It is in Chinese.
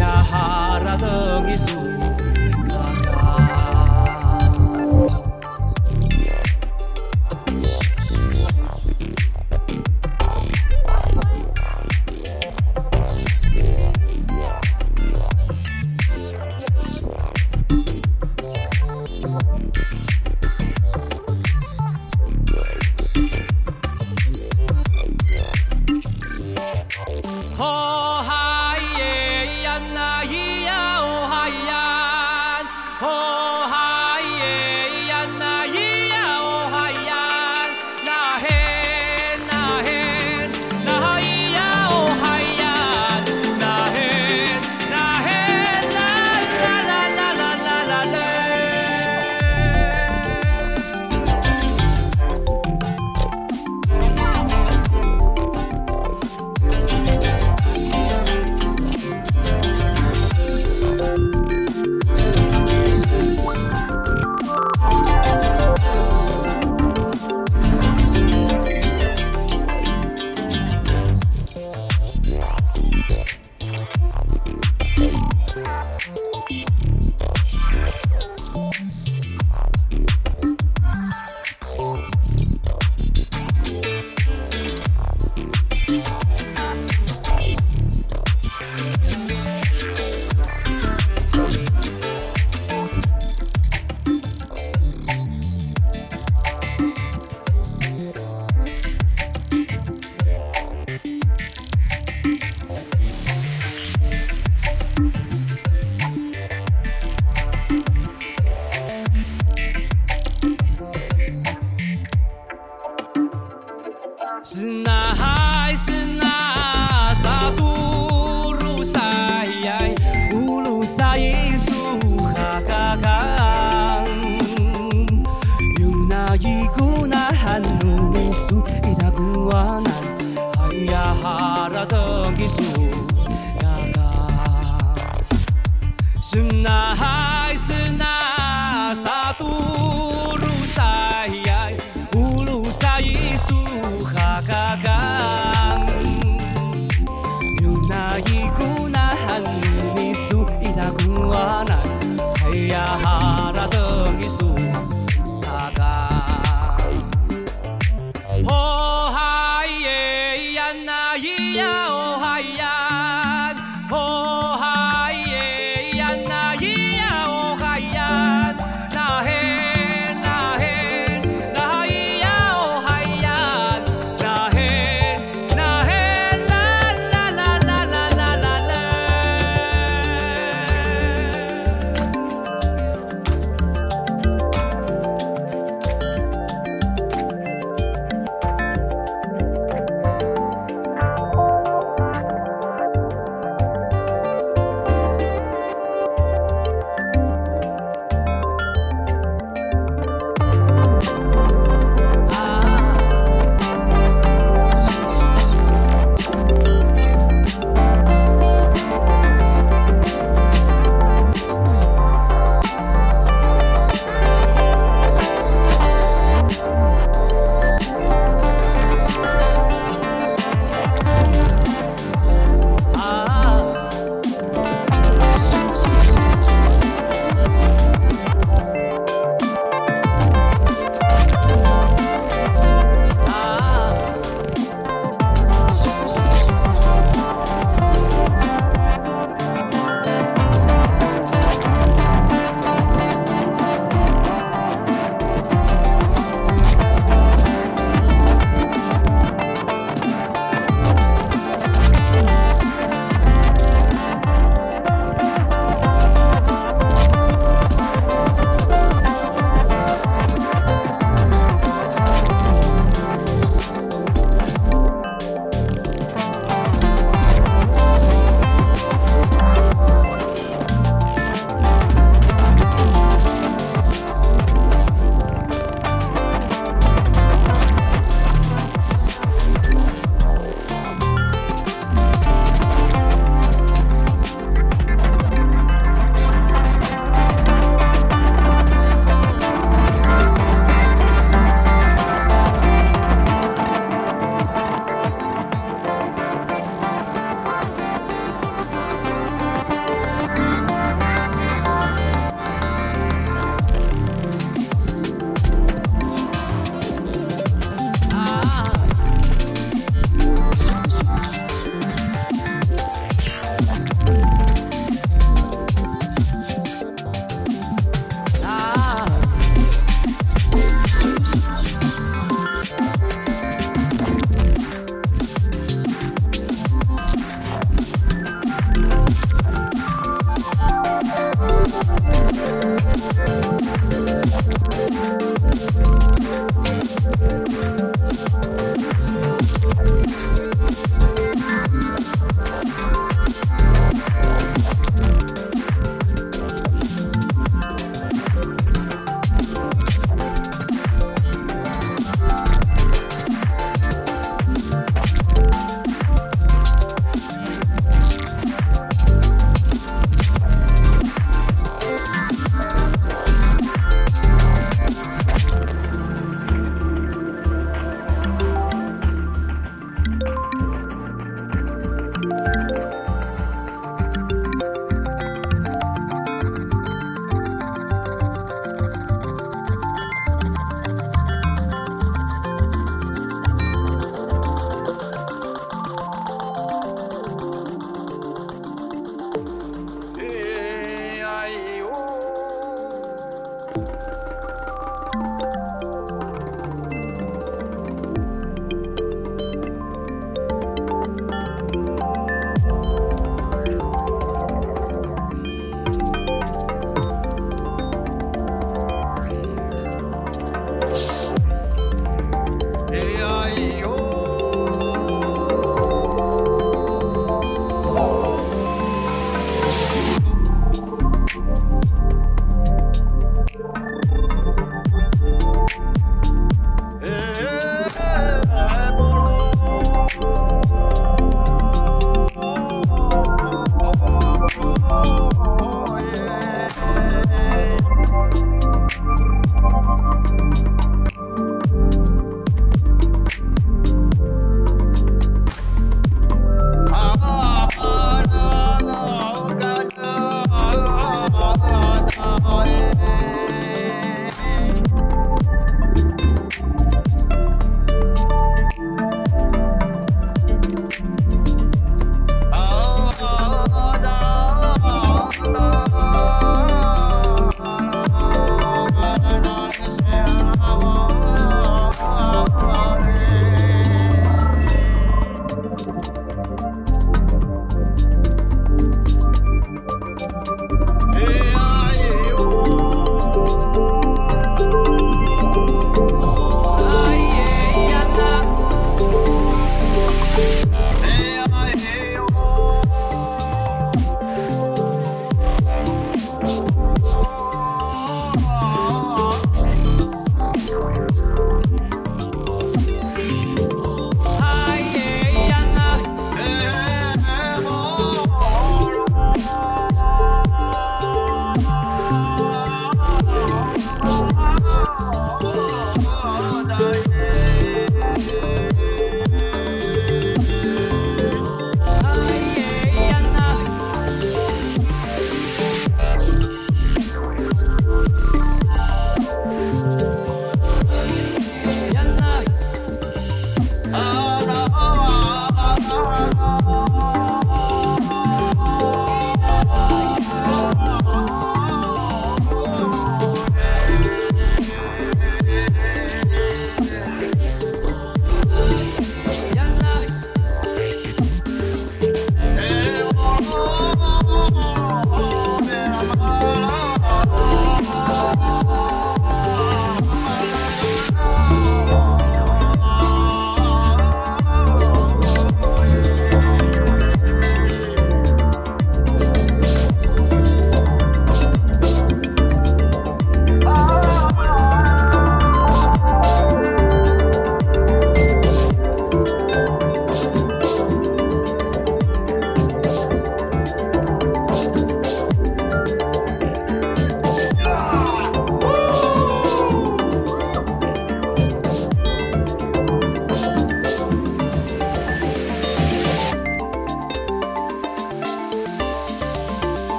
야 하라 등이 수 是那还是那沙都鲁赛呀，乌鲁赛伊苏哈嘎嘎。